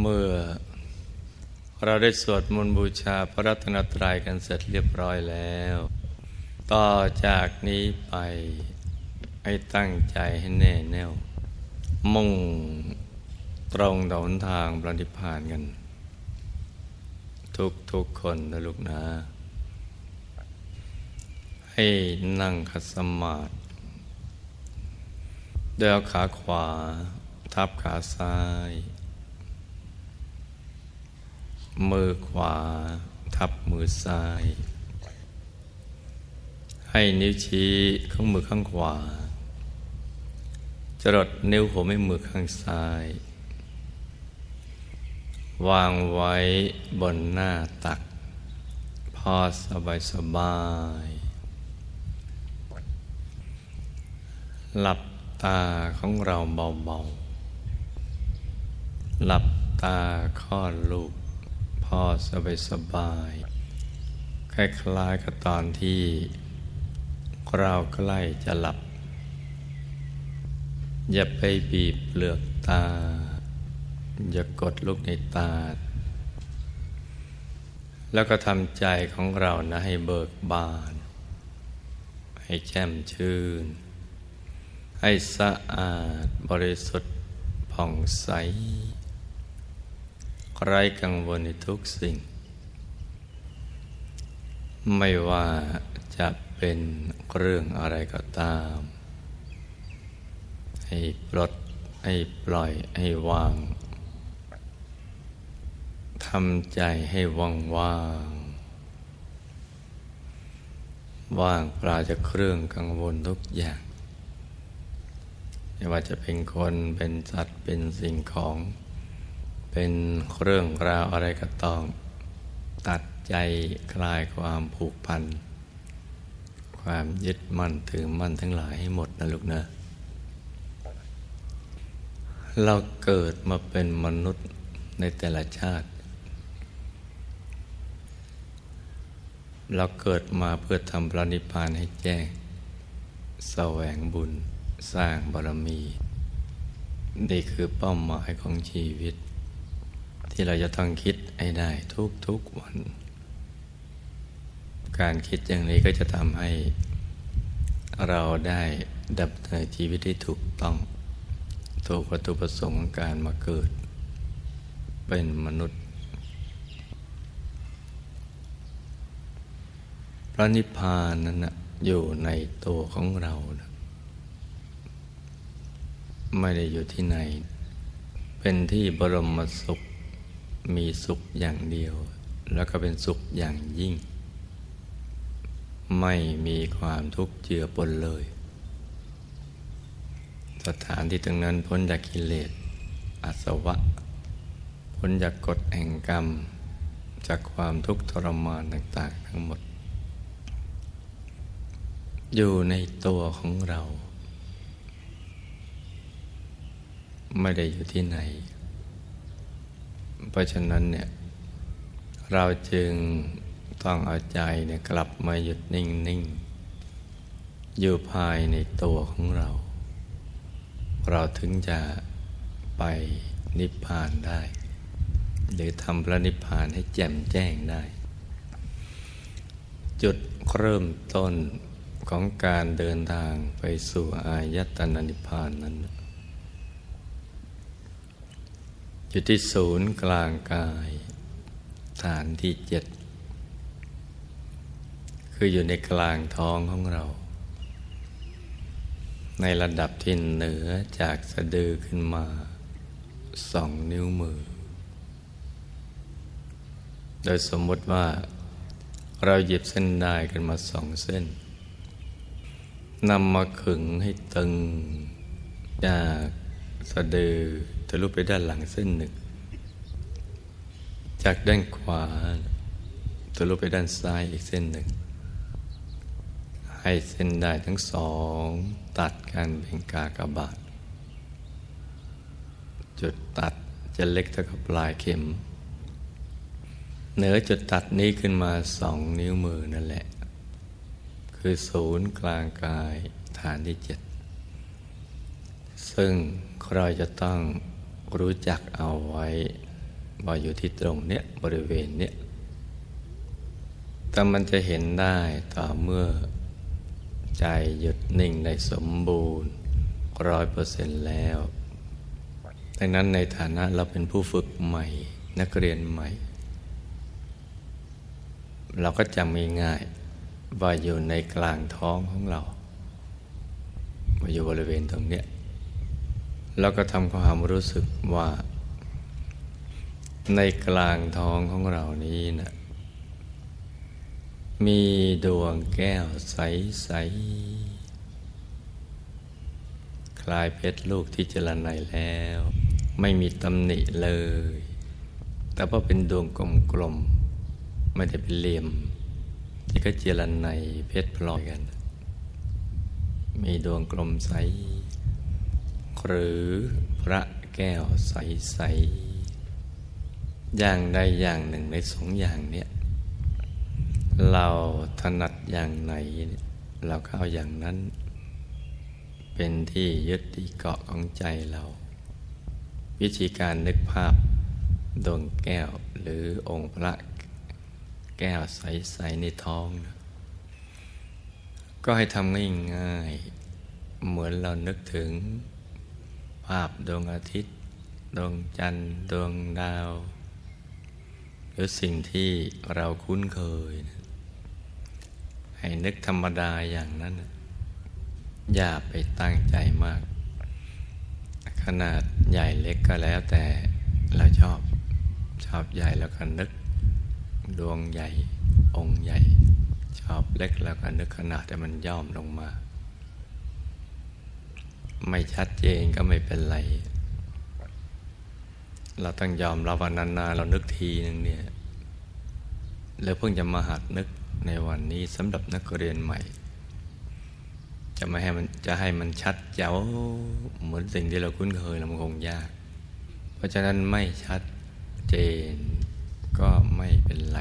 เมื่อเราได้สวดมนต์บูชาพระรัตนตรัยกันเสร็จเรียบร้อยแล้ว ต่อจากนี้ไปให้ตั้งใจให้แน่แน่ว มุ่งตรงดอนทางปฏิพานกัน ทุกทุกคนนะลูกนะ ให้นั่งคัดสมาธิเดวขาขวา ทับขาซ้าย มือขวา ทับมือซ้าย ให้นิ้วชี้ของมือข้างขวา จรดนิ้วหัวแม่มือข้างซ้าย วางไว้บนหน้าตัก พอสบายสบาย หลับตาของเราเบาๆ หลับตาคลอดลูก อสบายสบาย คล้ายๆกับตอนที่เราใกล้จะหลับ อย่าไปบีบเปลือกตา อย่ากดลูกในตา แล้วก็ทำใจของเรานะให้เบิกบาน ให้แจ่มชื่น ให้สะอาดบริสุทธิ์ผ่องใส ไร้กังวลในทุกสิ่ง ไม่ว่าจะเป็นเรื่องอะไรก็ตาม ให้ปลด ให้ปล่อย ให้วางทำใจให้ว่างว่างว่างปราจากเครื่องกังวลทุกอย่าง ไม่ว่าจะเป็นคนเป็นสัตว์เป็นสิ่งของ เป็นเรื่องราวอะไรก็ต้อง ตัดใจคลายความผูกพัน ความยึดมั่นถือมั่นทั้งหลายให้หมดนะลูกนะ เราเกิดมาเป็นมนุษย์ในแต่ละชาติ เราเกิดมาเพื่อทำพระนิพพานให้แจ้งแสวงบุญสร้างบารมี นี่คือเป้าหมายของชีวิต ที่เราจะต้องคิดให้ได้ทุกทุกวัน การคิดอย่างนี้ก็จะทำให้ เราได้ดับเนินชีวิตที่ถูกต้องถูกวัตถุประสงค์ของการมาเกิด เป็นมนุษย์ พระนิพพานนั้นนะอยู่ในตัวของเรานะไม่ได้อยู่ที่ไหน เป็นที่บรมสุข มีสุขอย่างเดียว แล้วก็เป็นสุขอย่างยิ่ง ไม่มีความทุกข์เจือปนเลย สถานที่ตรงนั้นพ้นจากกิเลสอาสวะ พ้นจากกฎแห่งกรรม จากความทุกข์ทรมานต่างๆ ทั้งหมด อยู่ในตัวของเรา ไม่ได้อยู่ที่ไหน เพราะฉะนั้นเนี่ยเราจึงต้องเอาใจเนี่ยกลับมาหยุดนิ่งๆอยู่ภายในตัวของเรา เราถึงจะไปนิพพานได้ หรือทำพระนิพพานให้แจ่มแจ้งได้ จุดเริ่มต้นของการเดินทางไปสู่อายตนะนิพพานนั้น อยู่ที่ศูนย์กลางกาย ฐานที่เจ็ด คืออยู่ในกลางท้องของเรา ในระดับที่เหนือจากสะดือขึ้นมาสองนิ้วมือ โดยสมมติว่าเราหยิบเส้นได้กันมาสองเส้นนำมาขึงให้ตึงจากสะดือ ทะลุไปด้านหลังเส้นหนึ่ง จากด้านขวาทะลุไปด้านซ้ายอีกเส้นหนึ่ง ให้เส้นได้ทั้งสอง ตัดกันเป็นกากบาท จุดตัดจะเล็กเท่ากับปลายเข็ม เหนือจุดตัดนี้ขึ้นมาสองนิ้วมือนั่นแหละ คือศูนย์กลางกายฐานที่เจ็ดซึ่งเราจะต้อง รู้จักเอาไว้ว่าอยู่ที่ตรงเนี้ยบริเวณเนี้ยแต่มันจะเห็นได้ต่อเมื่อ ใจหยุดนิ่งได้สมบูรณ์ร้อยเปอร์เซ็นต์แล้ว ดังนั้นในฐานะเราเป็นผู้ฝึกใหม่ นักเรียนใหม่ เราก็จำง่ายๆว่าอยู่ในกลางท้องของเรา มาอยู่บริเวณตรงเนี้ย เราก็ทำความรู้สึกว่า ในกลางท้องของเรานี้นะมีดวงแก้วใสๆคลายเพชรลูกที่เจรไนแล้ว ไม่มีตำหนิเลย แต่ว่าเป็นดวงกลมๆไม่ได้เป็นเหลี่ยม ที่ก็เจรไนเพชรพลอยกัน มีดวงกลมใส หรือพระแก้วใส ๆ อย่างใดอย่างหนึ่งในสองอย่างเนี้ยเราถนัดอย่างไหน เราก็เข้าอย่างนั้น เป็นที่ยึดที่เกาะของใจเรา วิธีการนึกภาพดวงแก้วหรือองค์พระแก้วใส ๆ ในท้องนะก็ให้ทำง่ายๆเหมือนเรานึกถึง ภาพดวงอาทิตย์ ดวงจันทร์ ดวงดาว หรือสิ่งที่เราคุ้นเคยนะให้นึกธรรมดาอย่างนั้นอย่าไปตั้งใจมาก ขนาดใหญ่เล็กก็แล้วแต่เราชอบชอบใหญ่แล้วก็นึก ดวงใหญ่องค์ใหญ่ ชอบเล็กแล้วก็นึกขนาดแต่มันย่อมลงมา ไม่ชัดเจนก็ไม่เป็นไร เราต้องยอมรับว่านานๆเรานึกทีนึงเนี่ยแล้วเพิ่งจะมาหัดนึกในวันนี้สำหรับนักเรียนใหม่ จะไม่ให้มันจะให้มันชัดเจ๋วเหมือนสิ่งที่เราคุ้นเคยมันคงยาก เพราะฉะนั้นไม่ชัดเจนก็ไม่เป็นไร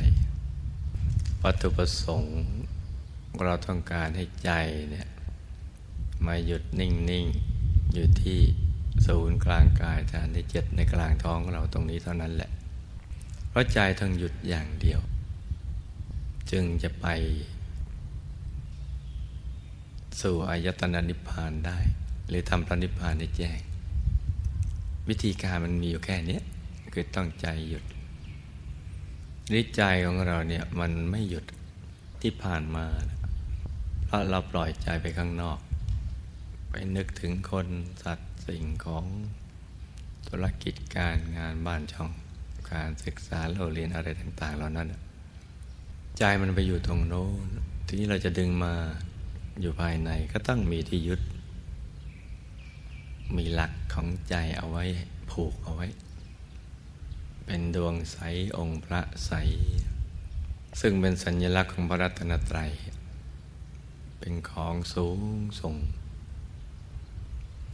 วัตถุประสงค์เราต้องการให้ใจเนี่ยมาหยุดนิ่ง ๆ อยู่ที่ศูนย์กลางกายฐานที่เจ็ดในกลางท้องเราตรงนี้เท่านั้นแหละ เพราะใจต้องหยุดอย่างเดียว จึงจะไป สู่อายตนะนิพพานได้ หรือทำพระนิพพานได้แจ้ง วิธีการมันมีอยู่แค่นี้คือต้องใจหยุดนิใจของเราเนี่ยมันไม่หยุดที่ผ่านมา เพราะเราปล่อยใจไปข้างนอก ไปนึกถึงคนสัตว์สิ่งของธุรกิจการงานบ้านช่อง การศึกษาเราเรียนอะไรต่างๆเหล่านั้น ใจมันไปอยู่ตรงโน้นทีนี้เราจะดึงมาอยู่ภายในก็ต้องมีที่ยึด มีหลักของใจเอาไว้ผูกเอาไว้ เป็นดวงใสองค์พระใส ซึ่งเป็นสัญลักษณ์ของพระรัตนตรัย เป็นของสูงส่ง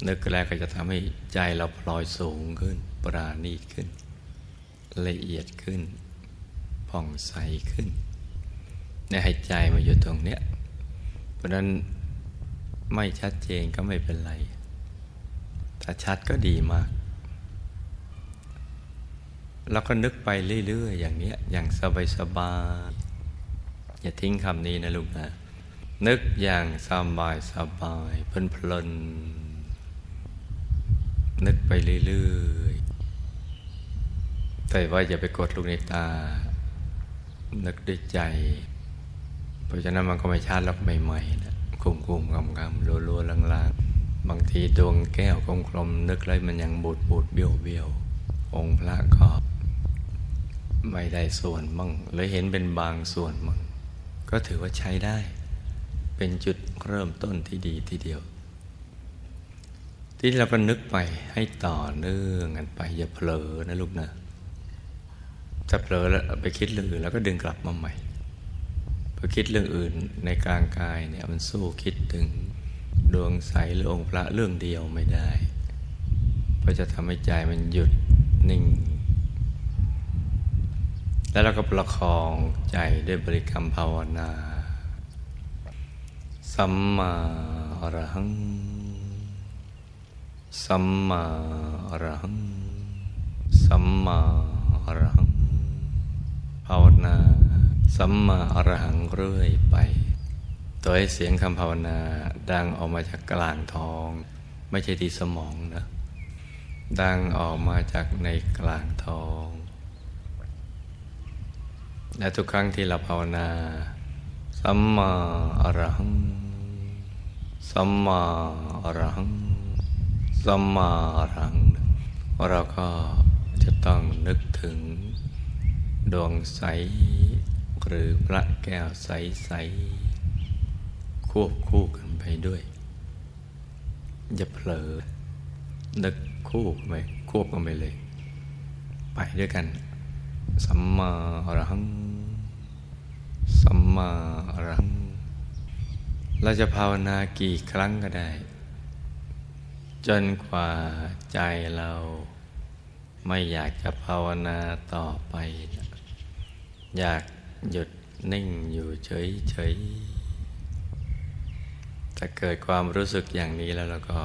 นึกแรกก็จะทำให้ใจเราพลอยสูงขึ้น ปราณีตขึ้น ละเอียดขึ้น ผ่องใสขึ้นเนี่ยให้ใจมาอยู่ตรงเนี้ย เพราะนั้นไม่ชัดเจนก็ไม่เป็นไร ถ้าชัดก็ดีมากเราก็นึกไปเรื่อยๆ อย่างเนี้ย อย่างสบายๆ อย่าทิ้งคำนี้นะลูกนะ นึกอย่างสบายสบายเพลินๆ นึกไปเรื่อยๆ แต่ว่าอย่าไปกดลูกในตา นึกด้วยใจ เพราะฉะนั้นมันก็ไม่ชัดแล้วใหม่ๆนะคุมคุมกำกำรัวๆลางๆ บางทีดวงแก้วกลมๆนึกเลยมันยังบูดบูดเบี้ยวเบี้ยวองค์พระก็ไม่ได้ส่วนมั่งเลยเห็นเป็นบางส่วนมั่งก็ถือว่าใช้ได้ เป็นจุดเริ่มต้นที่ดีทีเดียว ที่เราก็นึกไปให้ต่อเนื่องกันไป อย่าเผลอนะลูกนะถ้าเผลอแล้วไปคิดเรื่องอื่นแล้วก็ดึงกลับมาใหม่พอคิดเรื่องอื่นในกลางกายเนี่ยมันสู้คิดถึงดวงใสหรือองค์พระเรื่องเดียวไม่ได้เพราะจะทำให้ใจมันหยุดนิ่ง แล้วเราก็ประคองใจด้วยบริกรรมภาวนา สัมมาอรหัง สัมมาอรหัง สัมมาอรหัง ภาวนา สัมมาอรหังเรื่อยไป ตัวให้เสียงคำภาวนาดังออกมาจากกลางท้อง ไม่ใช่ที่สมองนะ ดังออกมาจากในกลางท้อง และทุกครั้งที่เราภาวนา สัมมาอรหัง สัมมาอรหัง สัมมาอรัง เราก็จะต้องนึกถึง ดวงใส หรือพระแก้วใสใสควบคู่กันไปด้วย อย่าเผลอ นึกคู่กันไปควบกันไปเลย ไปด้วยกัน สัมมาอรหัง สัมมาอรหัง เราจะภาวนากี่ครั้งก็ได้ จนกว่าใจเราไม่อยากจะภาวนาต่อไป อยากหยุดนิ่งอยู่เฉยๆถ้าเกิดความรู้สึกอย่างนี้แล้วเราก็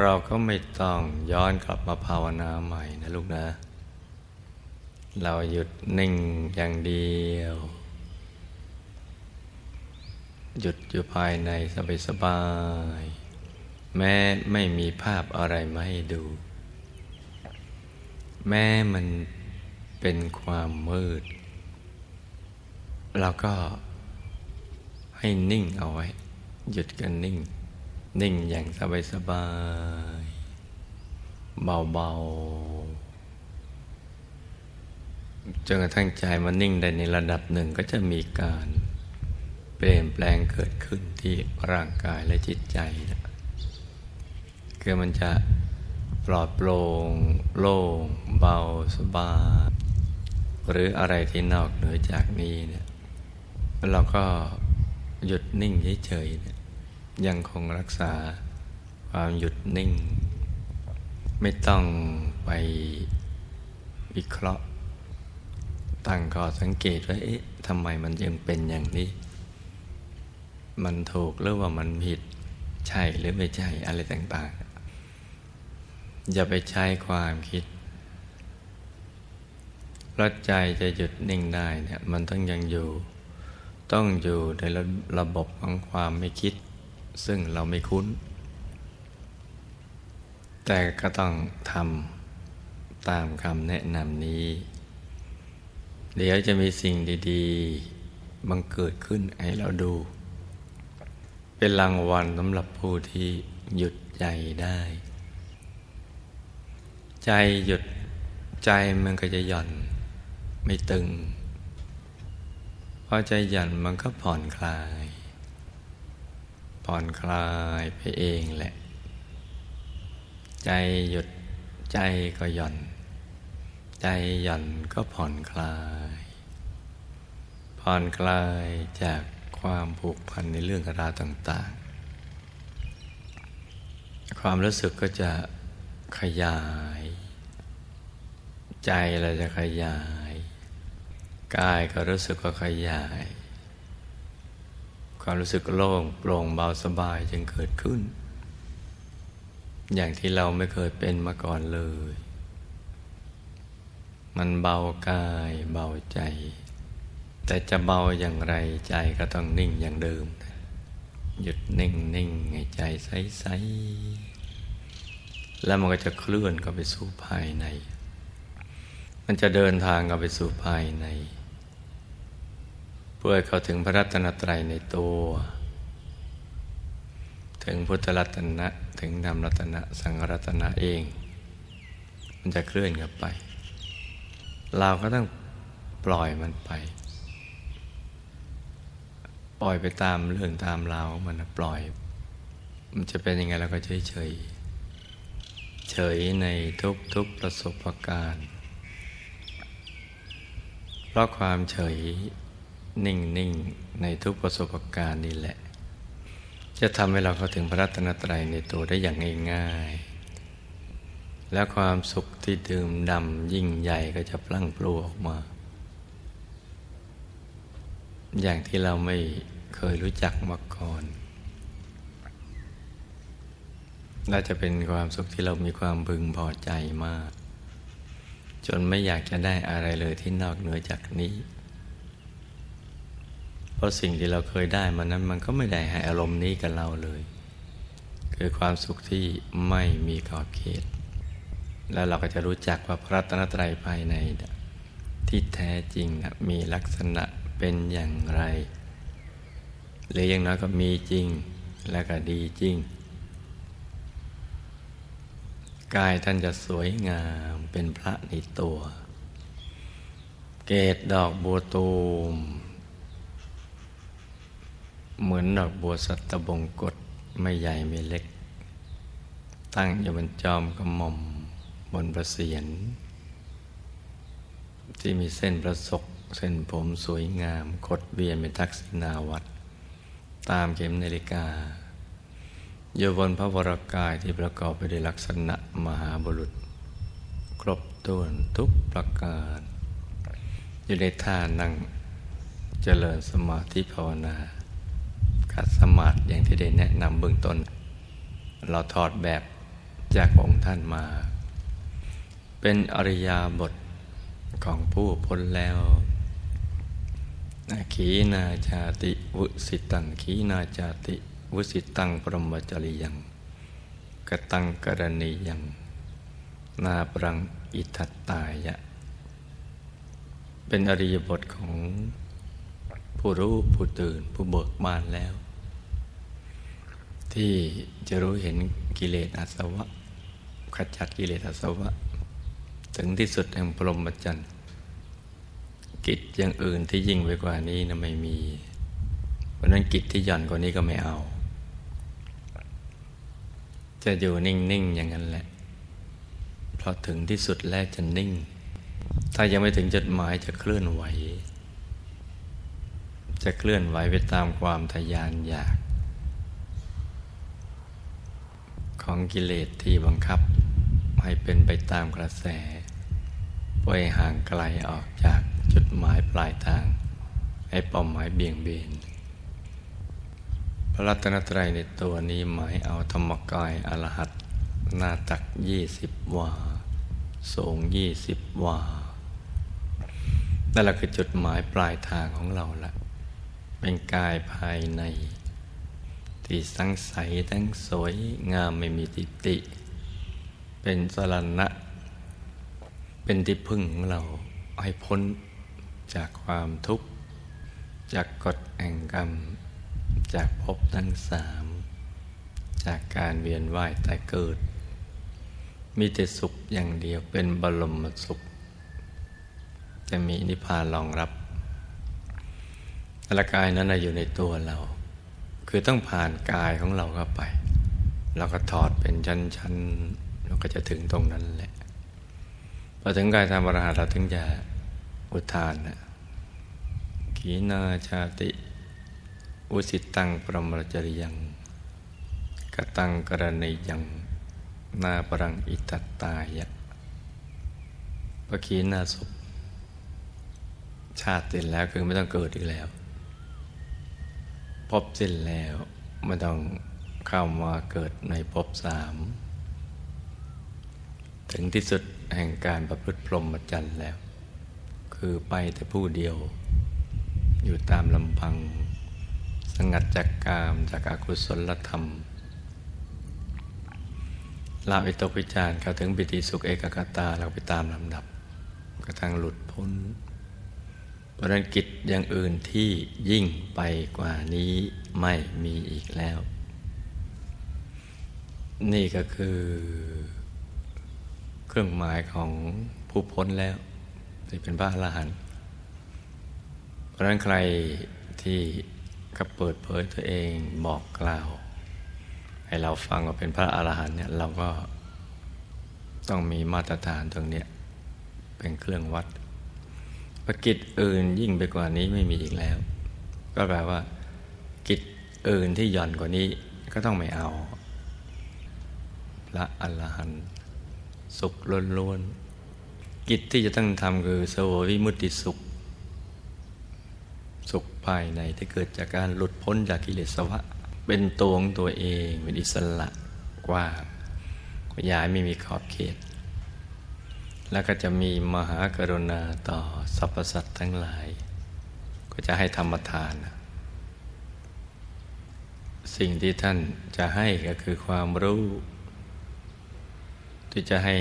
เราก็ไม่ต้องย้อนกลับมาภาวนาใหม่นะลูกนะ เราหยุดนิ่งอย่างเดียว หยุดอยู่ภายในสบายๆ แม้ไม่มีภาพอะไรมาให้ดู แม้มันเป็นความมืด เราก็ให้นิ่งเอาไว้ หยุดกันนิ่ง นิ่งอย่างสบายๆเบาๆจนกระทั่งใจมันนิ่งได้ในระดับหนึ่งก็จะมีการเปลี่ยนแปลงเกิดขึ้นที่ร่างกายและจิตใจนะ คือมันจะปลอดโปร่งโล่งเบาสบายหรืออะไรที่นอกเหนือจากนี้เนี่ยเราก็หยุดนิ่งเฉยๆเนี่ยยังคงรักษาความหยุดนิ่ง ไม่ต้องไปวิเคราะห์ ตั้งข้อสังเกตว่าเอ๊ะทำไมมันยังเป็นอย่างนี้ มันถูกหรือว่ามันผิดใช่หรือไม่ใช่อะไรต่าง ๆ อย่าไปใช้ความคิดแล้วใจจะหยุดนิ่งได้เนี่ยมันต้องยังอยู่ ต้องอยู่ในระระบบของความไม่คิด ซึ่งเราไม่คุ้น แต่ก็ต้องทำตามคำแนะนำนี้ เดี๋ยวจะมีสิ่งดีๆ บังเกิดขึ้นให้เราดู เป็นรางวัลสำหรับผู้ที่หยุดใจได้ ใจหยุดใจมันก็จะหย่อนไม่ตึง พอใจหยันมันก็ผ่อนคลาย ผ่อนคลายไปเองแหละ ใจหยุดใจก็หย่อน ใจหย่อนก็ผ่อนคลาย ผ่อนคลายจากความผูกพันในเรื่องราวต่าง ๆ ความรู้สึกก็จะ ขยาย ใจเราจะขยาย กายก็รู้สึกว่าขยาย ความรู้สึกโล่งโปร่งเบาสบายจึงเกิดขึ้น อย่างที่เราไม่เคยเป็นมาก่อนเลย มันเบากายเบาใจ แต่จะเบาอย่างไรใจก็ต้องนิ่งอย่างเดิม หยุดนิ่งนิ่งให้ใจใสใส แล้วมันก็จะเคลื่อนเข้าไปสู่ภายใน มันจะเดินทางเข้าไปสู่ภายใน เพื่อเข้าถึงพระรัตนตรัยในตัว ถึงพุทธรัตนะ ถึงธรรมรัตนะ สังรัตนะเอง มันจะเคลื่อนกันไป เราก็ต้องปล่อยมันไป ปล่อยไปตามเรื่องตามราวมันปล่อย มันจะเป็นยังไงเราก็เฉยเฉย เฉยในทุกทุกประสบการณ์ เพราะความเฉยนิ่งนิ่งในทุกประสบการณ์นี่แหละ จะทำให้เราเข้าถึงพระรัตนตรัยในตัวได้อย่างง่ายๆ และความสุขที่ดื่มดำยิ่งใหญ่ก็จะพลั่งพลูออกมา อย่างที่เราไม่เคยรู้จักมาก่อน น่าจะเป็นความสุขที่เรามีความพึงพอใจมากจจนไม่อยากจะได้อะไรเลยที่นอกเหนือจากนี้ เพราะสิ่งที่เราเคยได้มานั้นมันก็ไม่ได้ให้อารมณ์นี้กับเราเลย คือความสุขที่ไม่มีขอบเขต แล้วเราก็จะรู้จักว่าพระตนตรัยภายในที่แท้จริงนะมีลักษณะเป็นอย่างไร หรืออย่างน้อยก็มีจริงและก็ดีจริง กายท่านจะสวยงามเป็นพระในตัว เกตดอกบัวตูม เหมือนดอกบัวสัตบงกฎไม่ใหญ่ไม่เล็ก ตั้งอยู่บนจอมกระหม่อมบนประเสียน ที่มีเส้นประศกเส้นผมสวยงามคดเวียนเป็นทักษิณาวัด ตามเข็มนาฬิกา อยู่บนพระวรากายที่ประกอบไปด้วยลักษณะมหาบุรุษ ครบถ้วนทุกประการ อยู่ในท่านั่งเจริญสมาธิภาวนาขัดสมาธิอย่างที่ได้แนะนำเบื้องต้น เราถอดแบบจากองค์ท่านมา เป็นอริยาบทของผู้พ้นแล้วขีนาชาติวุสิตังขีนาชาติ วุสิตังปรมจริยังกตังกรณียัง นาปรังอิทัตตายะ เป็นอริยบทของผู้รู้ผู้ตื่นผู้เบิกบานแล้ว ที่จะรู้เห็นกิเลสอาสวะขจัดกิเลสอาสวะ ถึงที่สุดแห่งพรหมจรรย์กิจอย่างอื่นที่ยิ่งไปกว่านี้นะไม่มี เพราะนั้นกิจที่หย่อนกว่านี้ก็ไม่เอา จะอยู่นิ่ง ๆ อย่างนั้นแหละ เพราะถึงที่สุดแล้วจะนิ่ง ถ้ายังไม่ถึงจุดหมายจะเคลื่อนไหว จะเคลื่อนไหวไปตามความทยานอยาก ของกิเลสที่บังคับให้เป็นไปตามกระแสไปห่างไกลออกจากจุดหมายปลายทาง ให้เป้าหมายเบี่ยงเบน พระรัตนตรัยในตัวนี้หมายเอาธรรมกายอรหัตหน้าตักยี่สิบวาสูงยี่สิบวานั่นแหละคือจุดหมายปลายทางของเราละเป็นกายภายใน ที่สังใสทั้งสวยงามไม่มีติติ เป็นสรณะ เป็นที่พึ่งของเราให้พ้นจากความทุกข์ จากกฎแห่งกรรม จากภพทั้งสาม จากการเวียนว่ายตายเกิด มีแต่สุขอย่างเดียวเป็นบรมสุข จะมีนิพพานรองรับอละกายนั้นอยู่ในตัวเรา คือต้องผ่านกายของเราเข้าไป เราก็ถอดเป็นชั้นๆเราก็จะถึงตรงนั้นแหละพอถึงกายธรรมรหัสเราถึงจะอุทานนะขีนาชาติ อุสิตังปรมรจริยังกตังกรณียัง นาปรังอิตัตตายะปะขีนาศพชาติสิ้นแล้วคือไม่ต้องเกิดอีกแล้ว พบสิ้นแล้วไม่ต้องเข้ามาเกิดในภพสาม ถึงที่สุดแห่งการประพฤติพรหมจรรย์แล้ว คือไปแต่ผู้เดียว อยู่ตามลำพัง สงัดจากกามจากอากุศลธรรมลาวิตกวิจารเข้าถึงปิติสุขเอกกตาเราไปตามลำดับ กระทั่งหลุดพ้นปรกิจอย่างอื่นที่ยิ่งไปกว่านี้ไม่มีอีกแล้ว นี่ก็คือ เครื่องหมายของผู้พ้นแล้วที่เป็นพระอรหันต์เพราะนั้นใครที่ ก็เปิดเผยตัวเองบอกกล่าว ให้เราฟังว่าเป็นพระอรหันต์เนี่ยเราก็ต้องมีมาตรฐานตรงนี้เป็นเครื่องวัดประกิจอื่นยิ่งไปกว่านี้ไม่มีอีกแล้ว ก็แปลว่า กิจอื่นที่หย่อนกว่านี้ก็ต้องไม่เอาพระอรหันต์สุขล้วนๆกิจที่จะต้องทำคือสววิมุตติสุข ภายในที่เกิดจากการหลุดพ้นจากกิเลสวะ เป็นตัวของตัวเองเป็นอิสระกว้างยายไม่มีขอบเขต แล้วก็จะมีมหากรุณาต่อสรรพสัตว์ทั้งหลาย ก็จะให้ธรรมทาน สิ่งที่ท่านจะให้ก็คือความรู้ ที่จะให้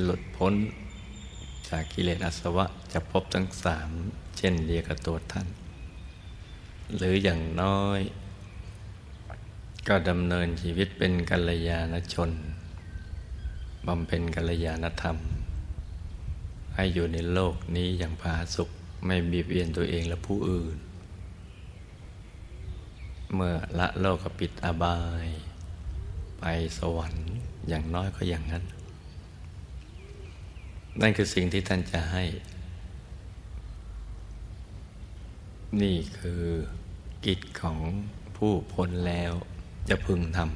หลุดพ้นจากกิเลสอาสวะจะพบทั้งสาม ช่นเดียวกับตัวท่าน หรืออย่างน้อย ก็ดำเนินชีวิตเป็นกัลยาณชนบำเพ็ญกัลยาณธรรม ให้อยู่ในโลกนี้อย่างผาสุขไม่บีบเบียนตัวเองและผู้อื่น เมื่อละโลกกปิดอบาย ไปสวรรค์อย่างน้อยก็อย่างนั้น นั่นคือสิ่งที่ท่านจะให้ นี่คือกิจของผู้พ้นแล้วจะพึงทำ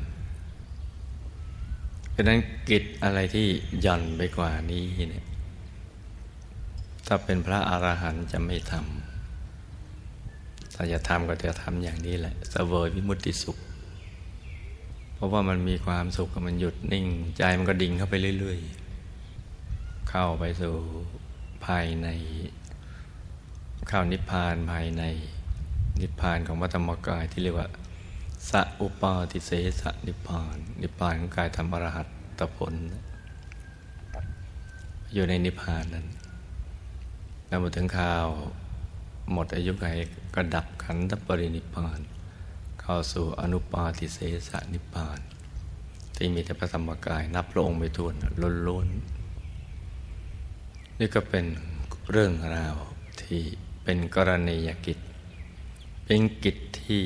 เพราะนั้นกิจอะไรที่ย่อนไปกว่านี้เนี่ยถ้าเป็นพระอรหันต์จะไม่ทำถ้าจะทำก็จะทำอย่างนี้แหละสเวยวิมุตติสุข เพราะว่ามันมีความสุขมันหยุดนิ่ง ใจมันก็ดิ่งเข้าไปเรื่อย ๆ เข้าไปสู่ภายใน เข้านิพพานภายในนิพพานของวัฏมกายที่เรียกว่าสัอุปาทิเสสนิพพาน นิพพานของกายธรรมรหัตตผล อยู่ในนิพพานนั้นแล้วมาถึงข่าว หมดอายุไขก็ดับขันธปรินิพพาน เข้าสู่อนุปาทิเสสนิพพาน ที่มีแต่พระธรรมกาย นับพระองค์ไปทวนล้นๆนี่ก็เป็นเรื่องราวที่ เป็นกรณียกิจ เป็นกิจที่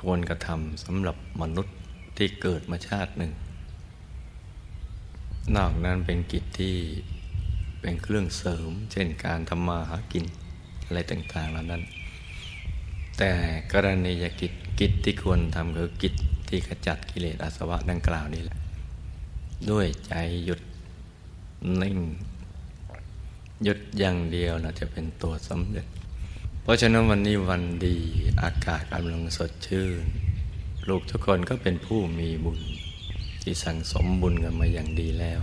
ควรกระทำสำหรับมนุษย์ที่เกิดมาชาติหนึ่ง นอกนั้นเป็นกิจที่เป็นเครื่องเสริม เช่นการทำมาหากินอะไรต่างๆเหล่านั้น แต่กรณียกิจกิจที่ควรทำคือกิจที่ขจัดกิเลสอาสวะดังกล่าวนี้แหละ ด้วยใจหยุดนิ่ง หยุดอย่างเดียวเราจะเป็นตัวสำเร็จ เพราะฉะนั้นวันนี้วันดีอากาศกำลังสดชื่น ลูกทุกคนก็เป็นผู้มีบุญ ที่สั่งสมบุญกันมาอย่างดีแล้ว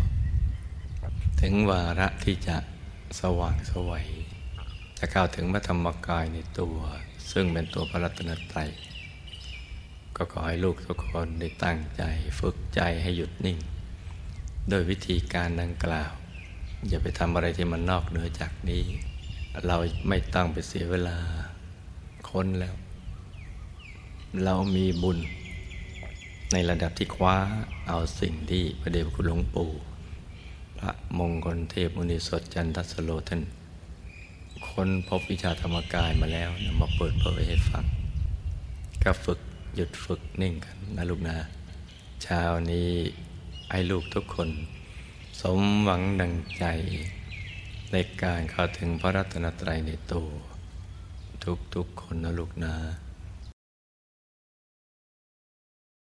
ถึงวาระที่จะสว่างสวัยจะเข้าถึงพระธรรมกายในตัว ซึ่งเป็นตัวพระรัตนตรัยก็ขอให้ลูกทุกคนได้ตั้งใจฝึกใจให้หยุดนิ่ง โดยวิธีการดังกล่าว อย่าไปทำอะไรที่มันนอกเหนือจากนี้ เราไม่ต้องไปเสียเวลาค้นแล้ว เรามีบุญ ในระดับที่คว้าเอาสิ่งที่พระเดชคุณหลวงปู่ พระมงคลเทพมุนีสดจันทสโลท่านค้นพบวิชาธรรมกายมาแล้วนำมาเปิดเผยให้ฟัง ก็ฝึกหยุดฝึกนิ่งกันนะลูกนะเช้านี้ให้ลูกทุกคน สมหวังดังใจ ในการเข้าถึงพระรัตนตรัยในตัวทุกๆคนนะลูกนะ